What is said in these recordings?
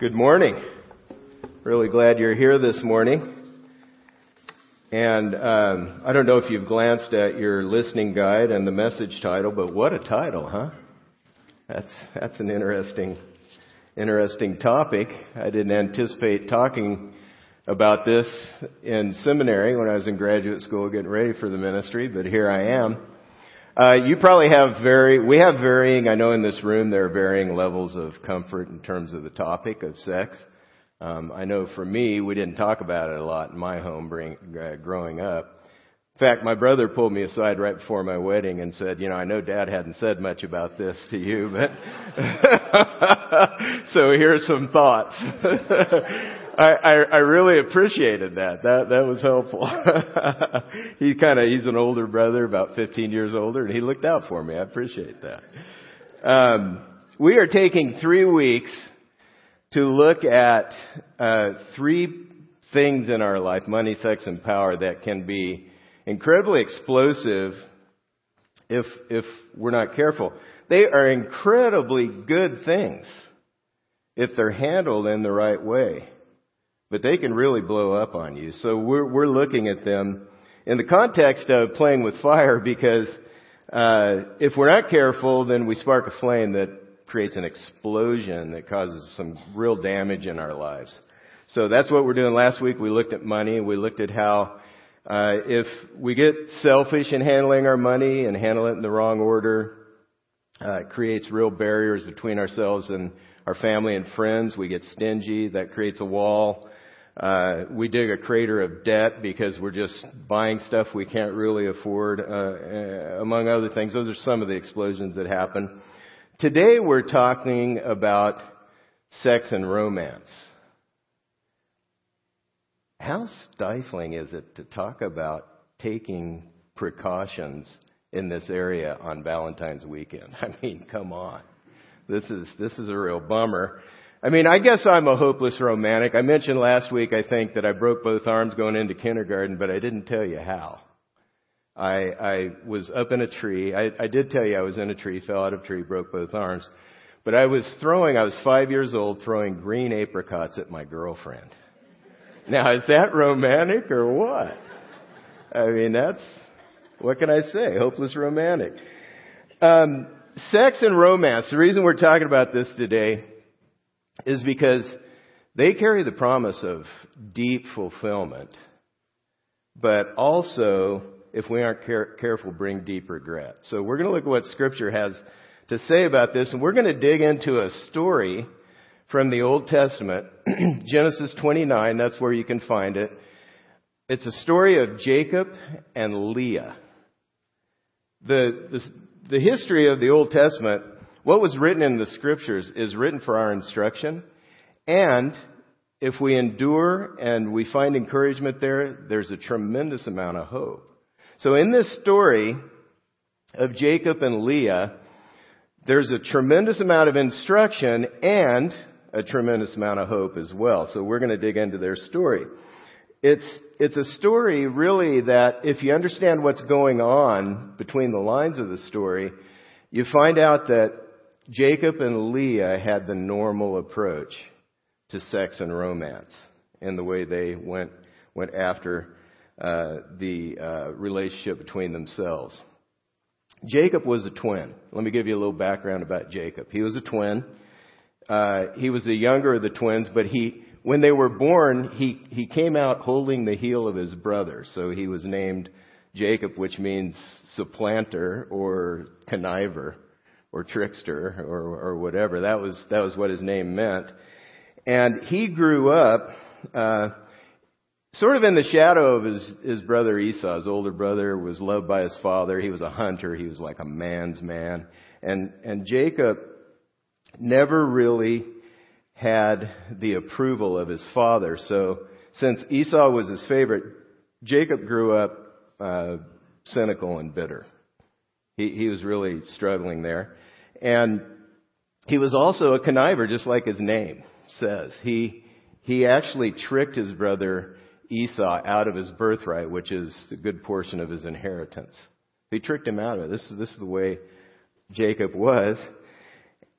Good morning. Really glad you're here this morning. And um, I don't know if you've glanced at your listening guide and the message title, but what a title, huh? That's that's an interesting interesting topic. I didn't anticipate talking about this in seminary when I was in graduate school getting ready for the ministry, but here I am. Uh, you probably have very, we have varying, I know in this room there are varying levels of comfort in terms of the topic of sex. Um, I know for me, we didn't talk about it a lot in my home bring, uh, growing up. In fact, my brother pulled me aside right before my wedding and said, you know, I know dad hadn't said much about this to you, but, so here's some thoughts. I, I, I really appreciated that. That that was helpful. he kind of he's an older brother, about 15 years older, and he looked out for me. I appreciate that. Um, we are taking three weeks to look at uh, three things in our life: money, sex, and power that can be incredibly explosive if if we're not careful. They are incredibly good things if they're handled in the right way but they can really blow up on you. So we're, we're looking at them in the context of playing with fire because uh, if we're not careful, then we spark a flame that creates an explosion that causes some real damage in our lives. So that's what we're doing. Last week we looked at money we looked at how uh, if we get selfish in handling our money and handle it in the wrong order, uh, it creates real barriers between ourselves and our family and friends. We get stingy. That creates a wall. Uh, we dig a crater of debt because we're just buying stuff we can't really afford, uh, uh, among other things. Those are some of the explosions that happen. Today we're talking about sex and romance. How stifling is it to talk about taking precautions in this area on Valentine's weekend? I mean, come on. This is, this is a real bummer. I mean, I guess I'm a hopeless romantic. I mentioned last week, I think, that I broke both arms going into kindergarten, but I didn't tell you how. I, I was up in a tree. I, I did tell you I was in a tree, fell out of a tree, broke both arms. But I was throwing, I was five years old, throwing green apricots at my girlfriend. Now, is that romantic or what? I mean, that's, what can I say? Hopeless romantic. Um, sex and romance. The reason we're talking about this today is because they carry the promise of deep fulfillment, but also, if we aren't care- careful, bring deep regret. So we're going to look at what Scripture has to say about this, and we're going to dig into a story from the Old Testament, Genesis 29, that's where you can find it. It's a story of Jacob and Leah. The, the, the history of the Old Testament what was written in the scriptures is written for our instruction. And if we endure and we find encouragement there, there's a tremendous amount of hope. So in this story of Jacob and Leah, there's a tremendous amount of instruction and a tremendous amount of hope as well. So we're going to dig into their story. It's, it's a story really that if you understand what's going on between the lines of the story, you find out that Jacob and Leah had the normal approach to sex and romance and the way they went, went after uh, the uh, relationship between themselves. Jacob was a twin. Let me give you a little background about Jacob. He was a twin. Uh, he was the younger of the twins, but he, when they were born, he, he came out holding the heel of his brother. So he was named Jacob, which means supplanter or conniver or trickster or, or whatever. That was, that was what his name meant. And he grew up, uh, sort of in the shadow of his, his brother Esau. His older brother was loved by his father. He was a hunter. He was like a man's man. And, and Jacob never really had the approval of his father. So since Esau was his favorite, Jacob grew up, uh, cynical and bitter. He, he was really struggling there. And he was also a conniver, just like his name says. He, he actually tricked his brother Esau out of his birthright, which is a good portion of his inheritance. He tricked him out of it. This is, this is the way Jacob was.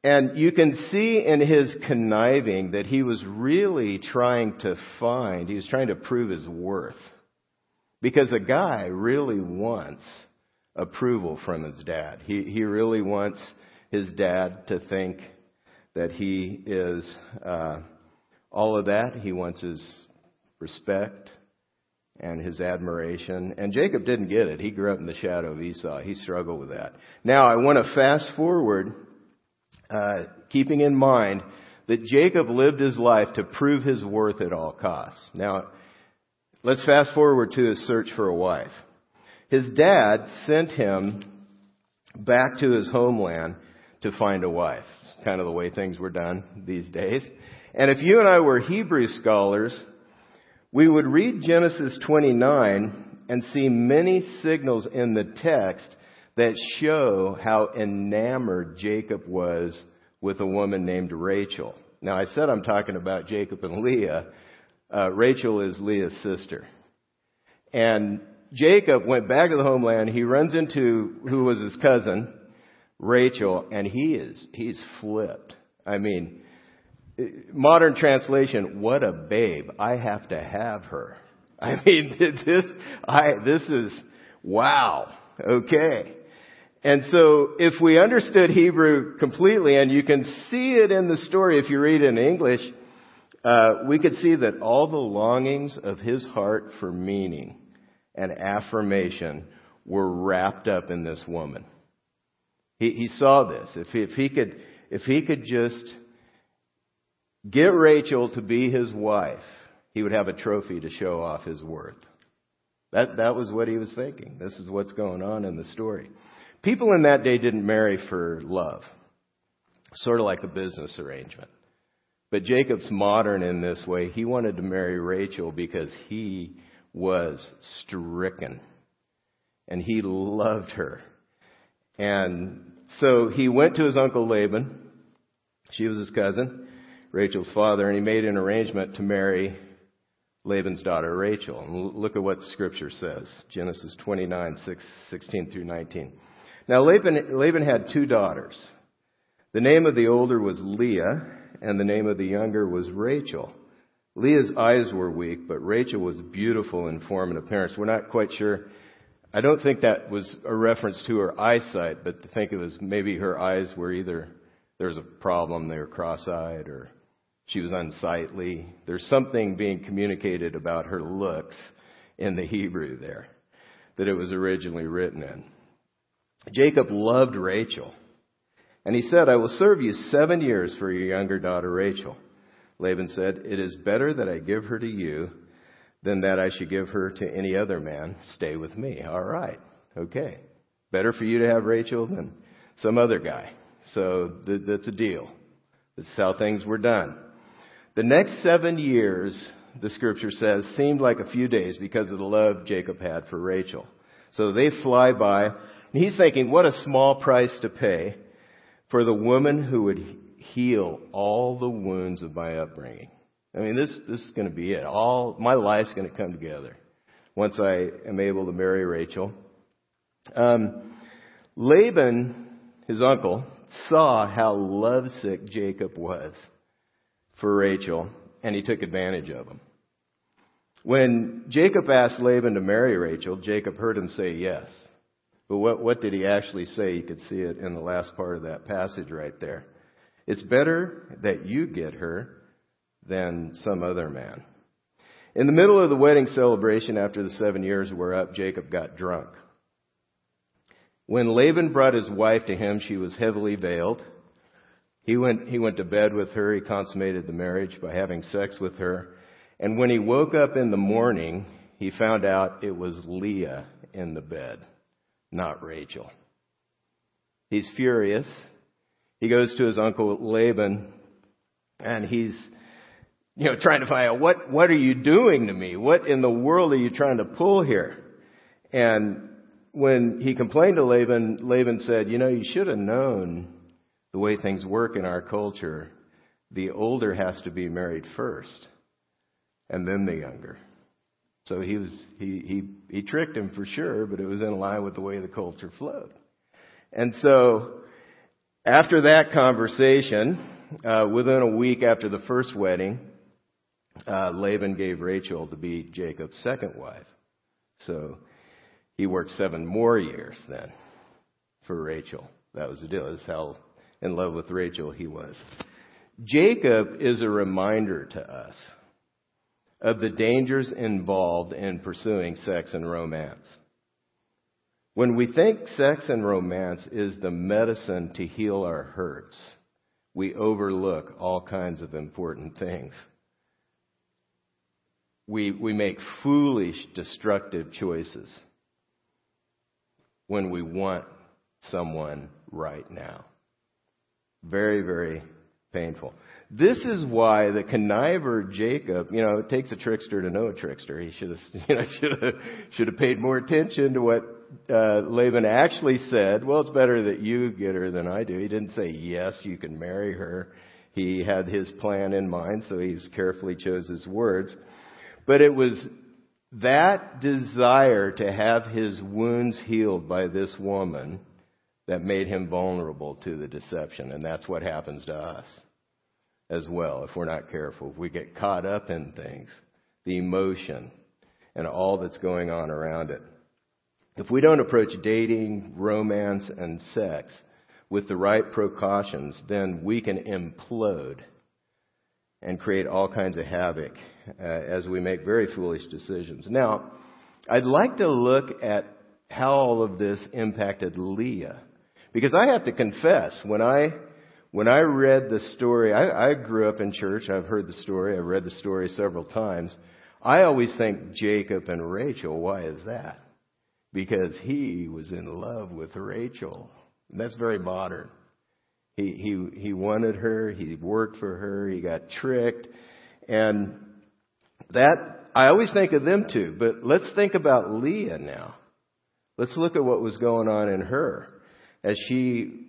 And you can see in his conniving that he was really trying to find, he was trying to prove his worth. Because a guy really wants approval from his dad. He, he really wants his dad to think that he is uh, all of that. He wants his respect and his admiration. And Jacob didn't get it. He grew up in the shadow of Esau. He struggled with that. Now I want to fast forward, uh, keeping in mind that Jacob lived his life to prove his worth at all costs. Now, let's fast forward to his search for a wife. His dad sent him back to his homeland to find a wife. It's kind of the way things were done these days. And if you and I were Hebrew scholars, we would read Genesis 29 and see many signals in the text that show how enamored Jacob was with a woman named Rachel. Now, I said I'm talking about Jacob and Leah. Uh, Rachel is Leah's sister. And Jacob went back to the homeland. He runs into who was his cousin, Rachel, and he is, he's flipped. I mean, modern translation, what a babe. I have to have her. I mean, this, I, this is, wow. Okay. And so if we understood Hebrew completely, and you can see it in the story if you read it in English, uh, we could see that all the longings of his heart for meaning and affirmation were wrapped up in this woman. He, he saw this. If he, if he could, if he could just get Rachel to be his wife, he would have a trophy to show off his worth. That, that was what he was thinking. This is what's going on in the story. People in that day didn't marry for love. Sort of like a business arrangement. But Jacob's modern in this way. He wanted to marry Rachel because he was stricken. And he loved her. And so he went to his uncle Laban. She was his cousin, Rachel's father, and he made an arrangement to marry Laban's daughter Rachel. And look at what the scripture says. Genesis 29, 6, 16 through 19. Now Laban, Laban had two daughters. The name of the older was Leah, and the name of the younger was Rachel. Leah's eyes were weak, but Rachel was beautiful in form and appearance. We're not quite sure. I don't think that was a reference to her eyesight, but to think it was maybe her eyes were either there was a problem, they were cross-eyed, or she was unsightly. There's something being communicated about her looks in the Hebrew there that it was originally written in. Jacob loved Rachel, and he said, I will serve you seven years for your younger daughter Rachel. Laban said, It is better that I give her to you than that I should give her to any other man. Stay with me. All right. Okay. Better for you to have Rachel than some other guy. So th- that's a deal. That's how things were done. The next seven years, the scripture says, seemed like a few days because of the love Jacob had for Rachel. So they fly by, and he's thinking, what a small price to pay for the woman who would heal all the wounds of my upbringing. I mean, this, this is going to be it. All, my life's going to come together once I am able to marry Rachel. Um, Laban, his uncle, saw how lovesick Jacob was for Rachel, and he took advantage of him. When Jacob asked Laban to marry Rachel, Jacob heard him say yes. But what, what did he actually say? You could see it in the last part of that passage right there. It's better that you get her than some other man. In the middle of the wedding celebration, after the seven years were up, Jacob got drunk. When Laban brought his wife to him, she was heavily veiled. He went, he went to bed with her. He consummated the marriage by having sex with her. And when he woke up in the morning, he found out it was Leah in the bed, not Rachel. He's furious he goes to his uncle Laban and he's, you know, trying to find out what, what are you doing to me? What in the world are you trying to pull here? And when he complained to Laban, Laban said, you know, you should have known the way things work in our culture. The older has to be married first and then the younger. So he was, he, he, he tricked him for sure, but it was in line with the way the culture flowed. And so After that conversation, uh, within a week after the first wedding, uh, Laban gave Rachel to be Jacob's second wife. So he worked seven more years then for Rachel. That was the deal. That's how in love with Rachel he was. Jacob is a reminder to us of the dangers involved in pursuing sex and romance. When we think sex and romance is the medicine to heal our hurts, we overlook all kinds of important things. We, we make foolish, destructive choices when we want someone right now. Very, very painful. This is why the conniver Jacob, you know, it takes a trickster to know a trickster. He should have, you know, should have, should have paid more attention to what uh, Laban actually said. Well, it's better that you get her than I do. He didn't say yes, you can marry her. He had his plan in mind, so he carefully chose his words. But it was that desire to have his wounds healed by this woman that made him vulnerable to the deception, and that's what happens to us as well if we're not careful. If we get caught up in things, the emotion, and all that's going on around it. If we don't approach dating, romance, and sex with the right precautions, then we can implode and create all kinds of havoc uh, as we make very foolish decisions. Now, I'd like to look at how all of this impacted Leah. Because I have to confess, when I when I read the story, I, I grew up in church. I've heard the story. I've read the story several times. I always think Jacob and Rachel. Why is that? Because he was in love with Rachel. And that's very modern. He, he, he wanted her. He worked for her. He got tricked. And that, I always think of them two. But let's think about Leah now. Let's look at what was going on in her as she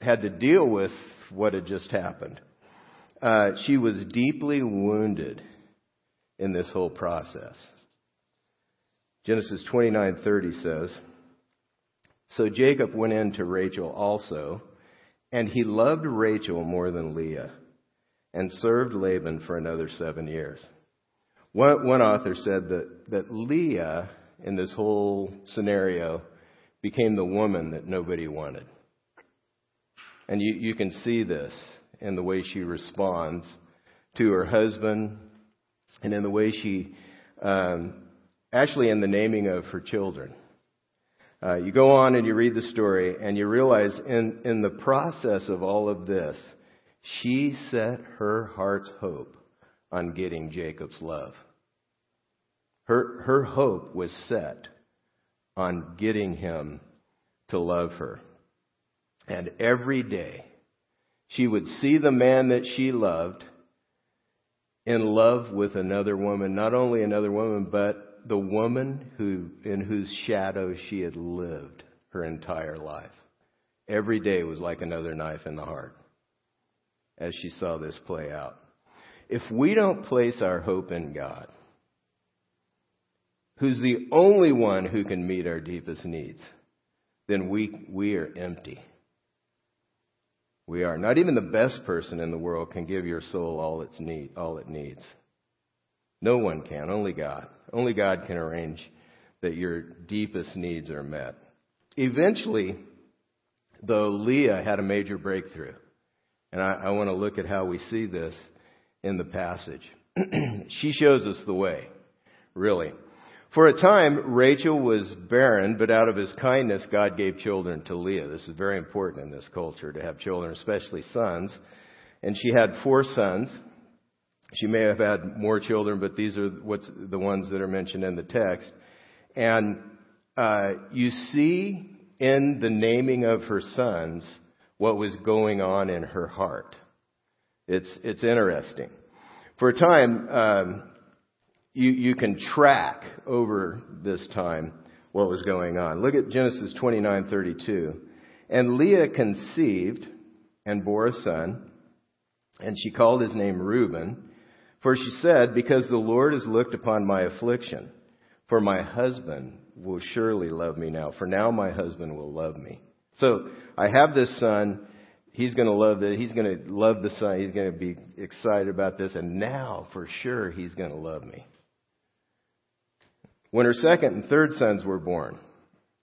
had to deal with what had just happened. Uh, she was deeply wounded in this whole process. Genesis 29:30 says, "So Jacob went in to Rachel also, and he loved Rachel more than Leah, and served Laban for another seven years." One, one author said that, that Leah, in this whole scenario, became the woman that nobody wanted. And you, you can see this in the way she responds to her husband and in the way she, um, actually, in the naming of her children. Uh, you go on and you read the story and you realize in, in the process of all of this, she set her heart's hope on getting Jacob's love. Her, her hope was set on getting him to love her. And every day, she would see the man that she loved in love with another woman, not only another woman, but the woman who, in whose shadow she had lived her entire life. Every day was like another knife in the heart as she saw this play out. If we don't place our hope in God, who's the only one who can meet our deepest needs, then we, we are empty we are. Not even the best person in the world can give your soul all, its need, all it needs. No one can, only God. Only God can arrange that your deepest needs are met. Eventually, though, Leah had a major breakthrough. And I, I want to look at how we see this in the passage. she shows us the way, really. For a time, Rachel was barren, but out of his kindness, God gave children to Leah. This is very important in this culture to have children, especially sons. And she had four sons. She may have had more children, but these are what's the ones that are mentioned in the text. And uh, you see in the naming of her sons what was going on in her heart. It's it's interesting. For a time, um, you, you can track over this time what was going on. Look at Genesis 29:32. And Leah conceived and bore a son, and she called his name Reuben, for she said, "Because the Lord has looked upon my affliction, for my husband will surely love me now, for now my husband will love me." So, I have this son, he's going to love the, he's going to love the son. He's going to be excited about this. And now, for sure, he's going to love me. When her second and third sons were born,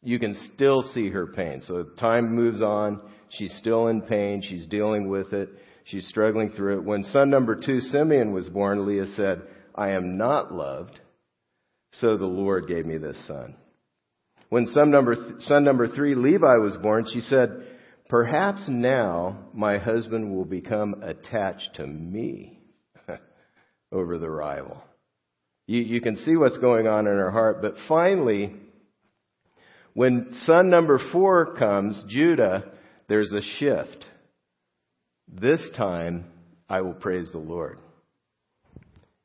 you can still see her pain. So time moves on. She's still in pain. She's dealing with it. She's struggling through it. When son number two, Simeon, was born, Leah said, I am not loved, so the Lord gave me this son. When son number, son number three, Levi, was born, she said, Perhaps now my husband will become attached to me over the rival. You, you can see what's going on in her heart, but finally, when son number four comes, Judah, there's a shift. This time, I will praise the Lord.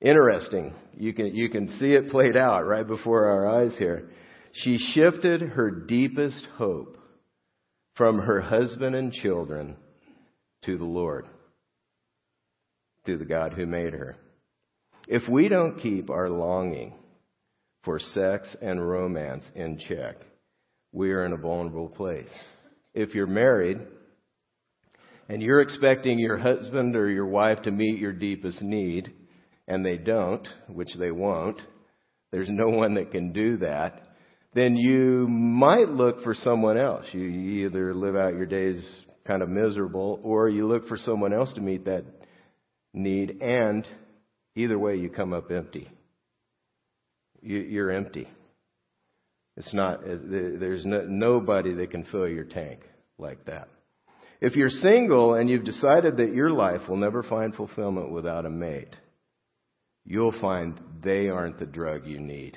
Interesting. You can, you can see it played out right before our eyes here. She shifted her deepest hope from her husband and children to the Lord, to the God who made her. If we don't keep our longing for sex and romance in check, we are in a vulnerable place. If you're married and you're expecting your husband or your wife to meet your deepest need, and they don't, which they won't, there's no one that can do that, then you might look for someone else. You, either live out your days kind of miserable or you look for someone else to meet that need, and either way, you come up empty. You, you're empty. It's not, uh, there's no, nobody that can fill your tank like that. If you're single and you've decided that your life will never find fulfillment without a mate, you'll find they aren't the drug you need.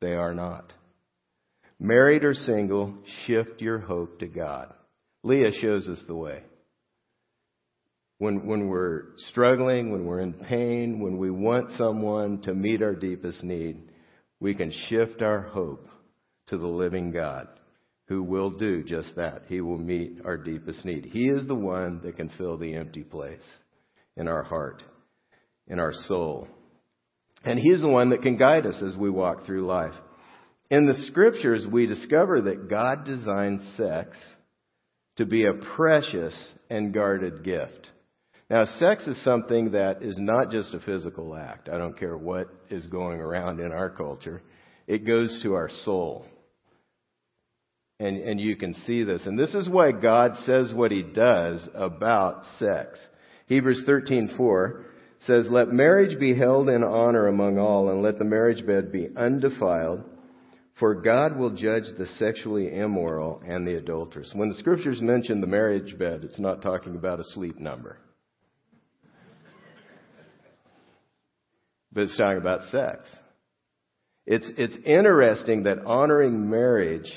They are not. Married or single, shift your hope to God. Leah shows us the way. When, when we're struggling, when we're in pain, when we want someone to meet our deepest need, we can shift our hope to the living God who will do just that. He will meet our deepest need. He is the one that can fill the empty place in our heart, in our soul. And He's the one that can guide us as we walk through life. In the scriptures, we discover that God designed sex to be a precious and guarded gift. Now, sex is something that is not just a physical act. I don't care what is going around in our culture. It goes to our soul. And, and you can see this. And this is why God says what he does about sex. Hebrews 13:4 says, "Let marriage be held in honor among all, and let the marriage bed be undefiled." For God will judge the sexually immoral and the adulterous. When the scriptures mention the marriage bed, it's not talking about a sleep number. But it's talking about sex. It's, it's interesting that honoring marriage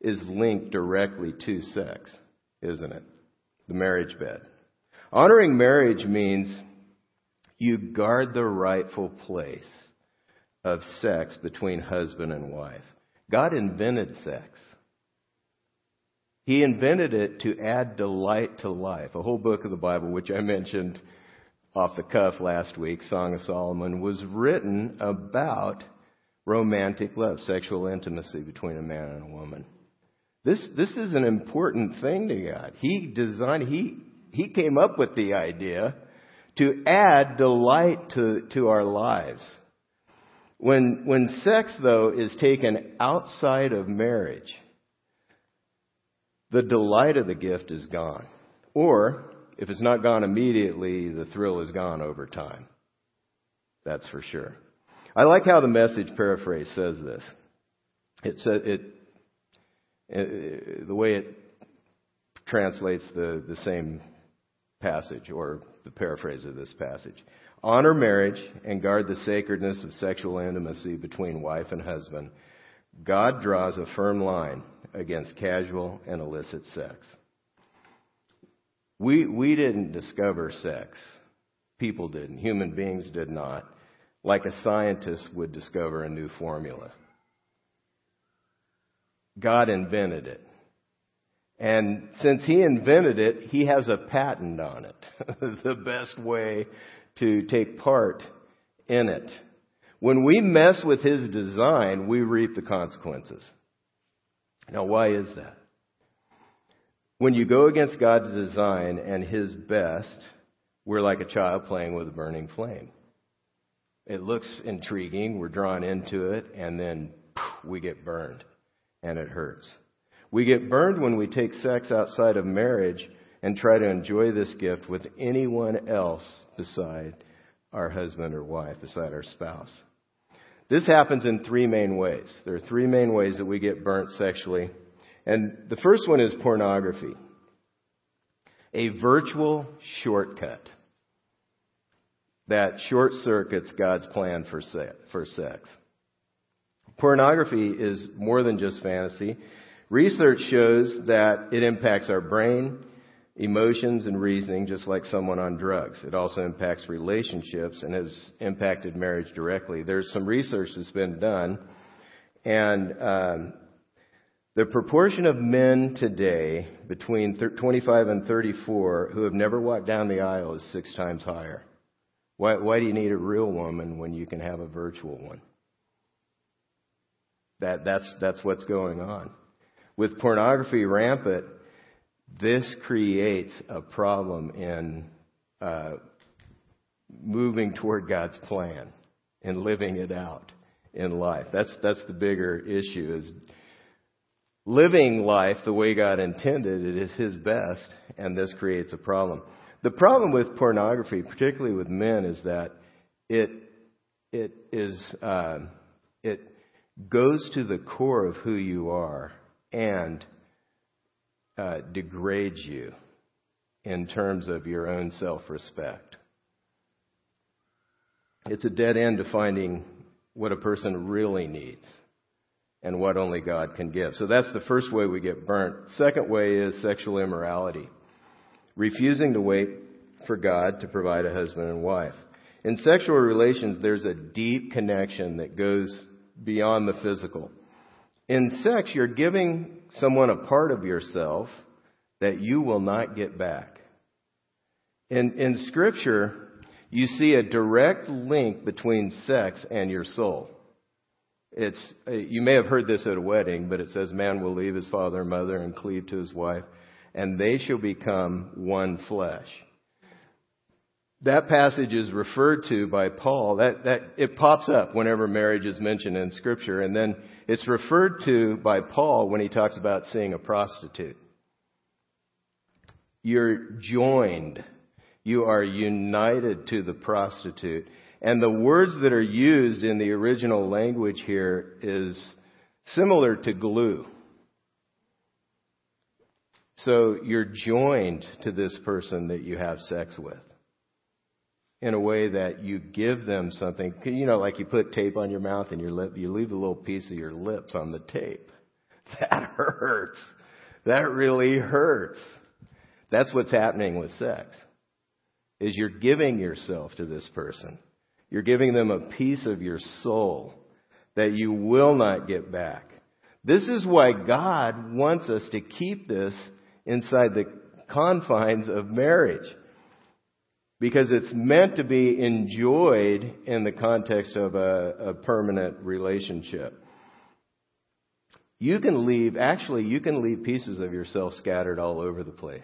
is linked directly to sex, isn't it? The marriage bed. Honoring marriage means you guard the rightful place of sex between husband and wife. God invented sex. He invented it to add delight to life. A whole book of the Bible, which I mentioned off the cuff last week, Song of Solomon, was written about romantic love, sexual intimacy between a man and a woman. This, this is an important thing to God. He designed, he, he came up with the idea to add delight to, to our lives. When, when sex, though, is taken outside of marriage, the delight of the gift is gone. Or, if it's not gone immediately, the thrill is gone over time. That's for sure. I like how the message paraphrase says this. It says it, it the way it translates the, the same passage or the paraphrase of this passage. Honor marriage and guard the sacredness of sexual intimacy between wife and husband. God draws a firm line against casual and illicit sex. We, we didn't discover sex. People didn't. Human beings did not. Like a scientist would discover a new formula. God invented it. And since he invented it, he has a patent on it. the best way to take part in it. When we mess with his design, we reap the consequences. Now, why is that? When you go against God's design and His best, we're like a child playing with a burning flame. It looks intriguing, we're drawn into it, and then we get burned, and it hurts. We get burned when we take sex outside of marriage and try to enjoy this gift with anyone else beside our husband or wife, beside our spouse. This happens in three main ways. There are three main ways that we get burnt sexually. And the first one is pornography. A virtual shortcut that short circuits God's plan for sex. Pornography is more than just fantasy. Research shows that it impacts our brain, emotions, and reasoning just like someone on drugs. It also impacts relationships and has impacted marriage directly. There's some research that's been done, and um, the proportion of men today between 25 and 34 who have never walked down the aisle is six times higher. Why, why do you need a real woman when you can have a virtual one? That, that's, that's what's going on. With pornography rampant, this creates a problem in uh, moving toward God's plan and living it out in life. That's, that's the bigger issue is living life the way God intended it is His best, and this creates a problem. The problem with pornography, particularly with men, is that it it is uh, it goes to the core of who you are and uh, degrades you in terms of your own self-respect. It's a dead end to finding what a person really needs and what only God can give. So that's the first way we get burnt. Second way is sexual immorality refusing to wait for God to provide a husband and wife. In sexual relations, there's a deep connection that goes beyond the physical. In sex, you're giving someone a part of yourself that you will not get back. In, in scripture, you see a direct link between sex and your soul. It's, uh, you may have heard this at a wedding, but it says, man will leave his father and mother and cleave to his wife and they shall become one flesh. That passage is referred to by Paul. That, that, it pops up whenever marriage is mentioned in scripture. And then it's referred to by Paul when he talks about seeing a prostitute. You're joined. You are united to the prostitute. And the words that are used in the original language here is similar to glue. So you're joined to this person that you have sex with in a way that you give them something. You know, like you put tape on your mouth and your lip, you leave a little piece of your lips on the tape. That hurts. That really hurts. That's what's happening with sex. Is you're giving yourself to this person. You're giving them a piece of your soul that you will not get back. This is why God wants us to keep this inside the confines of marriage. Because it's meant to be enjoyed in the context of a, a permanent relationship. You can leave, actually, you can leave pieces of yourself scattered all over the place.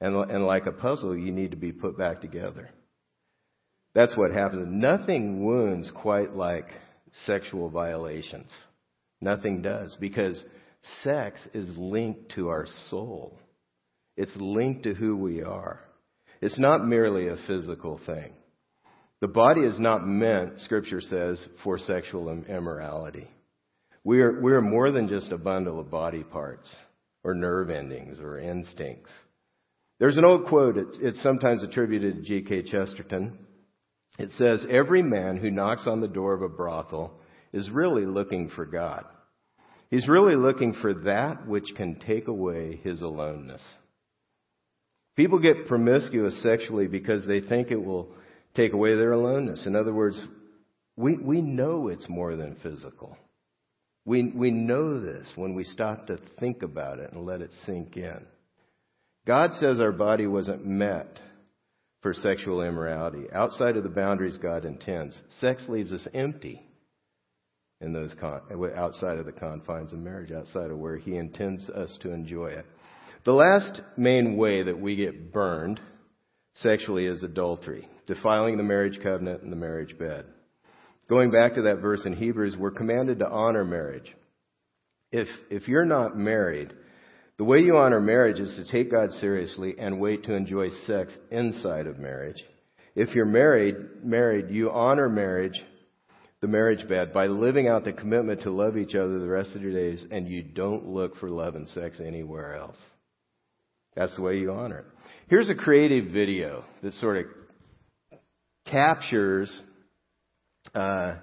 And, and like a puzzle, you need to be put back together. That's what happens. Nothing wounds quite like sexual violations. Nothing does because sex is linked to our soul. It's linked to who we are. It's not merely a physical thing. The body is not meant, scripture says, for sexual immorality. We are, we are more than just a bundle of body parts or nerve endings or instincts. There's an old quote, it's sometimes attributed to G.K. Chesterton. It says, Every man who knocks on the door of a brothel is really looking for God. He's really looking for that which can take away his aloneness. People get promiscuous sexually because they think it will take away their aloneness. In other words, we, we know it's more than physical. We, we know this when we stop to think about it and let it sink in. God says our body wasn't met for sexual immorality. Outside of the boundaries God intends, sex leaves us empty in those con- outside of the confines of marriage, outside of where He intends us to enjoy it. The last main way that we get burned sexually is adultery, defiling the marriage covenant and the marriage bed. Going back to that verse in Hebrews, we're commanded to honor marriage. If, if you're not married, the way you honor marriage is to take God seriously and wait to enjoy sex inside of marriage. If you're married, married, you honor marriage, the marriage bed, by living out the commitment to love each other the rest of your days, and you don't look for love and sex anywhere else. That's the way you honor it. Here's a creative video that sort of captures uh,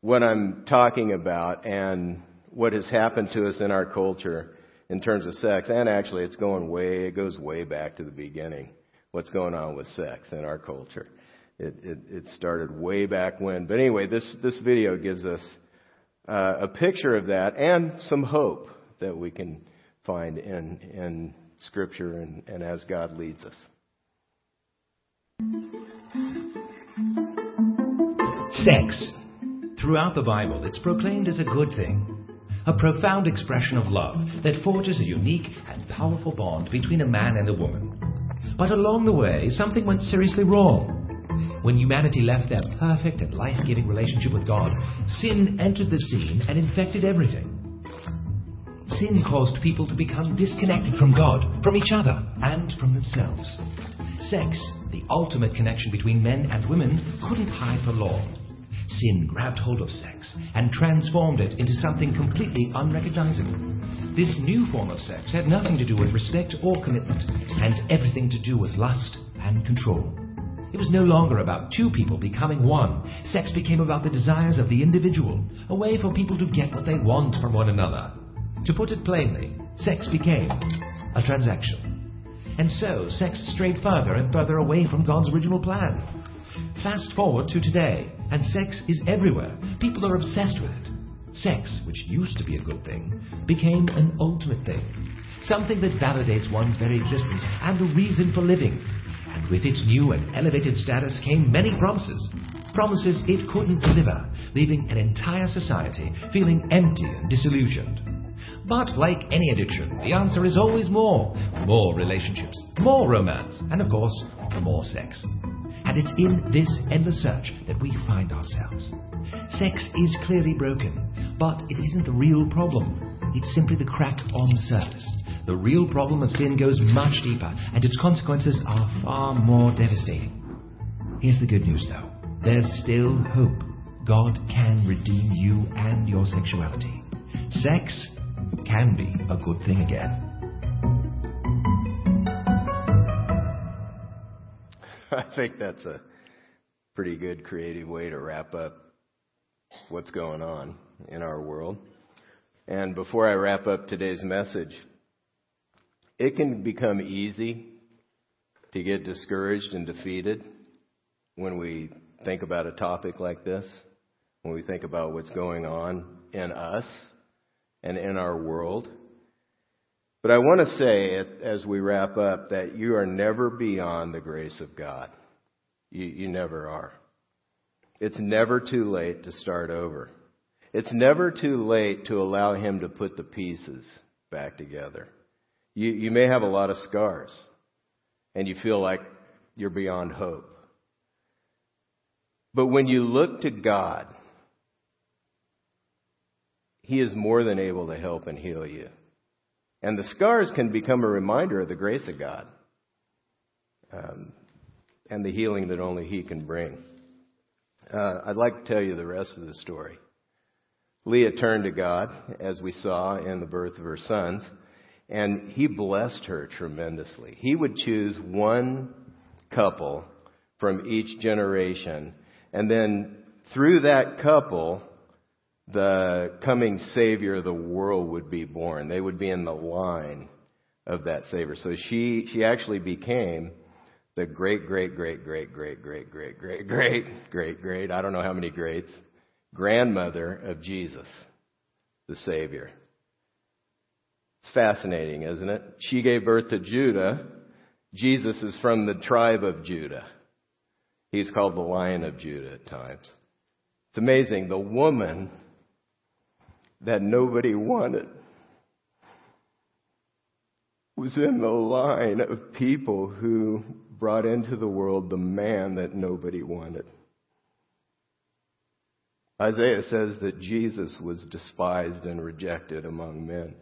what I'm talking about and what has happened to us in our culture in terms of sex. And actually, it's going way, it goes way back to the beginning. What's going on with sex in our culture? It, it, it started way back when. But anyway, this, this video gives us uh, a picture of that and some hope that we can find in, in Scripture and, and as God leads us. Sex. Throughout the Bible, it's proclaimed as a good thing, a profound expression of love that forges a unique and powerful bond between a man and a woman. But along the way, something went seriously wrong. When humanity left their perfect and life giving relationship with God, sin entered the scene and infected everything. Sin caused people to become disconnected from God, from each other, and from themselves. Sex, the ultimate connection between men and women, couldn't hide for long. Sin grabbed hold of sex and transformed it into something completely unrecognizable. This new form of sex had nothing to do with respect or commitment, and everything to do with lust and control. It was no longer about two people becoming one. Sex became about the desires of the individual, a way for people to get what they want from one another. To put it plainly, sex became a transaction. And so, sex strayed further and further away from God's original plan. Fast forward to today, and sex is everywhere. People are obsessed with it. Sex, which used to be a good thing, became an ultimate thing. Something that validates one's very existence and the reason for living. And with its new and elevated status came many promises. Promises it couldn't deliver, leaving an entire society feeling empty and disillusioned. But like any addiction, the answer is always more. More relationships, more romance, and of course, more sex. And it's in this endless search that we find ourselves. Sex is clearly broken, but it isn't the real problem. It's simply the crack on the surface. The real problem of sin goes much deeper, and its consequences are far more devastating. Here's the good news, though there's still hope. God can redeem you and your sexuality. Sex can be a good thing again. I think that's a pretty good creative way to wrap up what's going on in our world. And before I wrap up today's message, it can become easy to get discouraged and defeated when we think about a topic like this, when we think about what's going on in us and in our world. But I want to say, as we wrap up, that you are never beyond the grace of God. You, you never are. It's never too late to start over. It's never too late to allow Him to put the pieces back together. You, you may have a lot of scars, and you feel like you're beyond hope. But when you look to God, He is more than able to help and heal you. And the scars can become a reminder of the grace of God um, and the healing that only He can bring. Uh, I'd like to tell you the rest of the story. Leah turned to God, as we saw in the birth of her sons, and He blessed her tremendously. He would choose one couple from each generation, and then through that couple, the coming Savior of the world would be born. They would be in the line of that Savior. So she, she actually became the great, great, great, great, great, great, great, great, great, great, great, I don't know how many greats, grandmother of Jesus, the Savior. It's fascinating, isn't it? She gave birth to Judah. Jesus is from the tribe of Judah. He's called the Lion of Judah at times. It's amazing. The woman that nobody wanted was in the line of people who brought into the world the man that nobody wanted. Isaiah says that Jesus was despised and rejected among men.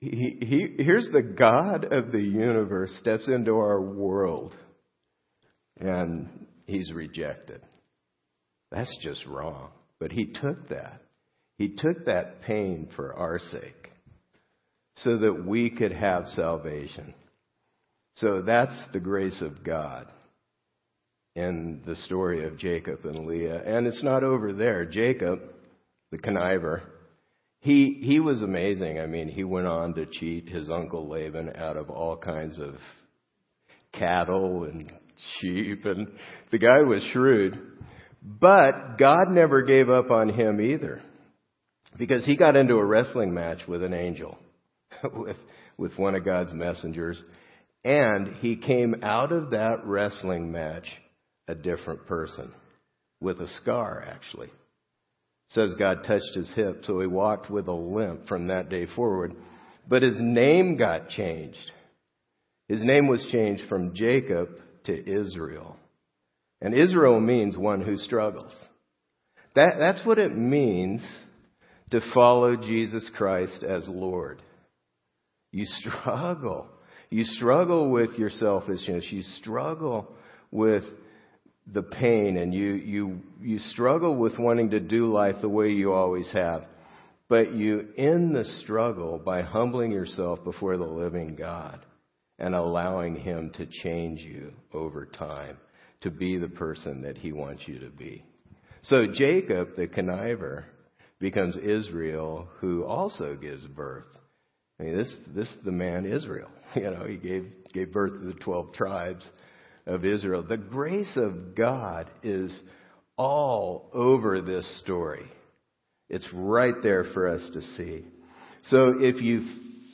He, he, here's the God of the universe steps into our world and he's rejected. That's just wrong. But he took that. He took that pain for our sake so that we could have salvation. So that's the grace of God in the story of Jacob and Leah. And it's not over there. Jacob, the conniver, he, he was amazing. I mean, he went on to cheat his uncle Laban out of all kinds of cattle and sheep, and the guy was shrewd. But God never gave up on him either, because he got into a wrestling match with an angel, with, with one of God's messengers, and he came out of that wrestling match a different person, with a scar actually says God touched his hip, so he walked with a limp from that day forward. But his name got changed. His name was changed from Jacob to Israel. And Israel means one who struggles. That, that's what it means to follow Jesus Christ as Lord. You struggle. You struggle with your selfishness. You struggle with the pain and you, you, you struggle with wanting to do life the way you always have. But you end the struggle by humbling yourself before the living God and allowing Him to change you over time to be the person that He wants you to be. So Jacob, the conniver, becomes Israel, who also gives birth. I mean, this this is the man Israel. You know, he gave gave birth to the twelve tribes of Israel. The grace of God is all over this story. It's right there for us to see. So if you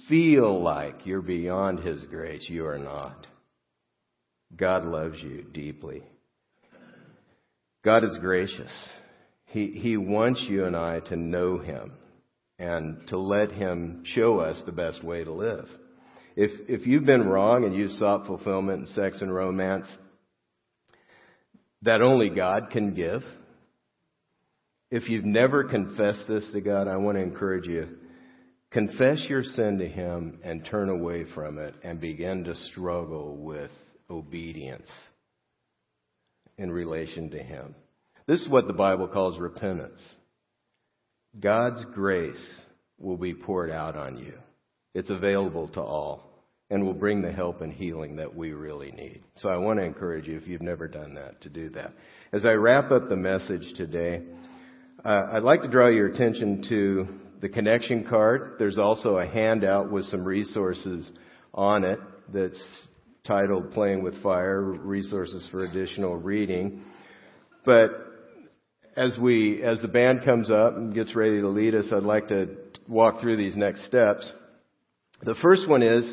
feel like you're beyond His grace, you are not. God loves you deeply. God is gracious. He, he wants you and I to know Him and to let Him show us the best way to live. If, if you've been wrong and you've sought fulfillment in sex and romance that only God can give, if you've never confessed this to God, I want to encourage you. Confess your sin to Him and turn away from it and begin to struggle with obedience in relation to Him. This is what the Bible calls repentance. God's grace will be poured out on you. It's available to all and will bring the help and healing that we really need. So I want to encourage you, if you've never done that, to do that. As I wrap up the message today, uh, I'd like to draw your attention to the connection card. There's also a handout with some resources on it that's titled Playing with Fire, Resources for Additional Reading. But as we, as the band comes up and gets ready to lead us, I'd like to walk through these next steps. The first one is,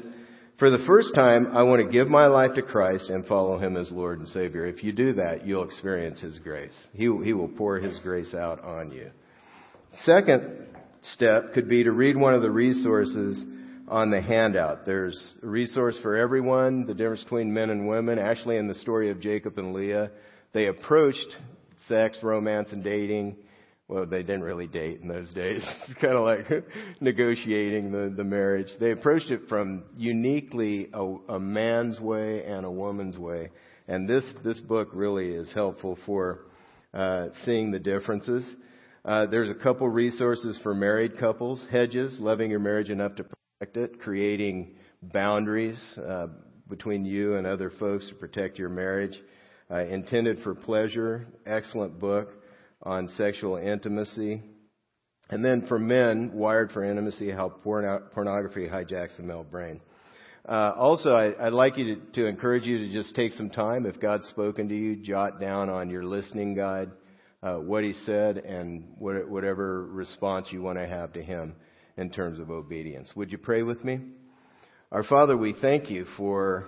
for the first time, I want to give my life to Christ and follow Him as Lord and Savior. If you do that, you'll experience His grace. He, he will pour His grace out on you. Second step could be to read one of the resources on the handout. There's a resource for everyone, the difference between men and women. Actually, in the story of Jacob and Leah, they approached sex, romance, and dating well, they didn't really date in those days. It's kind of like negotiating the, the marriage. They approached it from uniquely a, a man's way and a woman's way. And this, this book really is helpful for uh, seeing the differences. Uh, there's a couple resources for married couples. Hedges, loving your marriage enough to it, creating boundaries uh, between you and other folks to protect your marriage. Uh, intended for pleasure, excellent book on sexual intimacy. And then for men, Wired for Intimacy, how pornography hijacks the male brain. Uh, also, I, would like you to, to, encourage you to just take some time, if God's spoken to you, jot down on your listening guide uh, what He said and what, whatever response you want to have to Him in terms of obedience. Would you pray with me? Our Father, we thank you for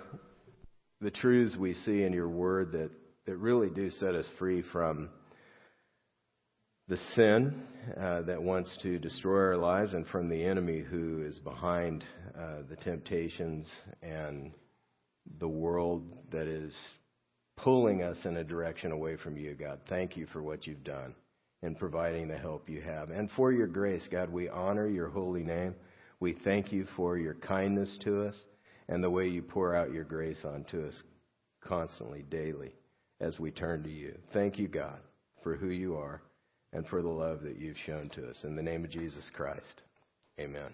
the truths we see in your Word that, that really do set us free from the sin uh, that wants to destroy our lives and from the enemy who is behind uh, the temptations and the world that is pulling us in a direction away from you, God. Thank you for what you've done in providing the help you have. And for your grace, God, we honor your holy name. We thank you for your kindness to us and the way you pour out your grace onto us constantly, daily, as we turn to you. Thank you, God, for who you are and for the love that you've shown to us. In the name of Jesus Christ, amen.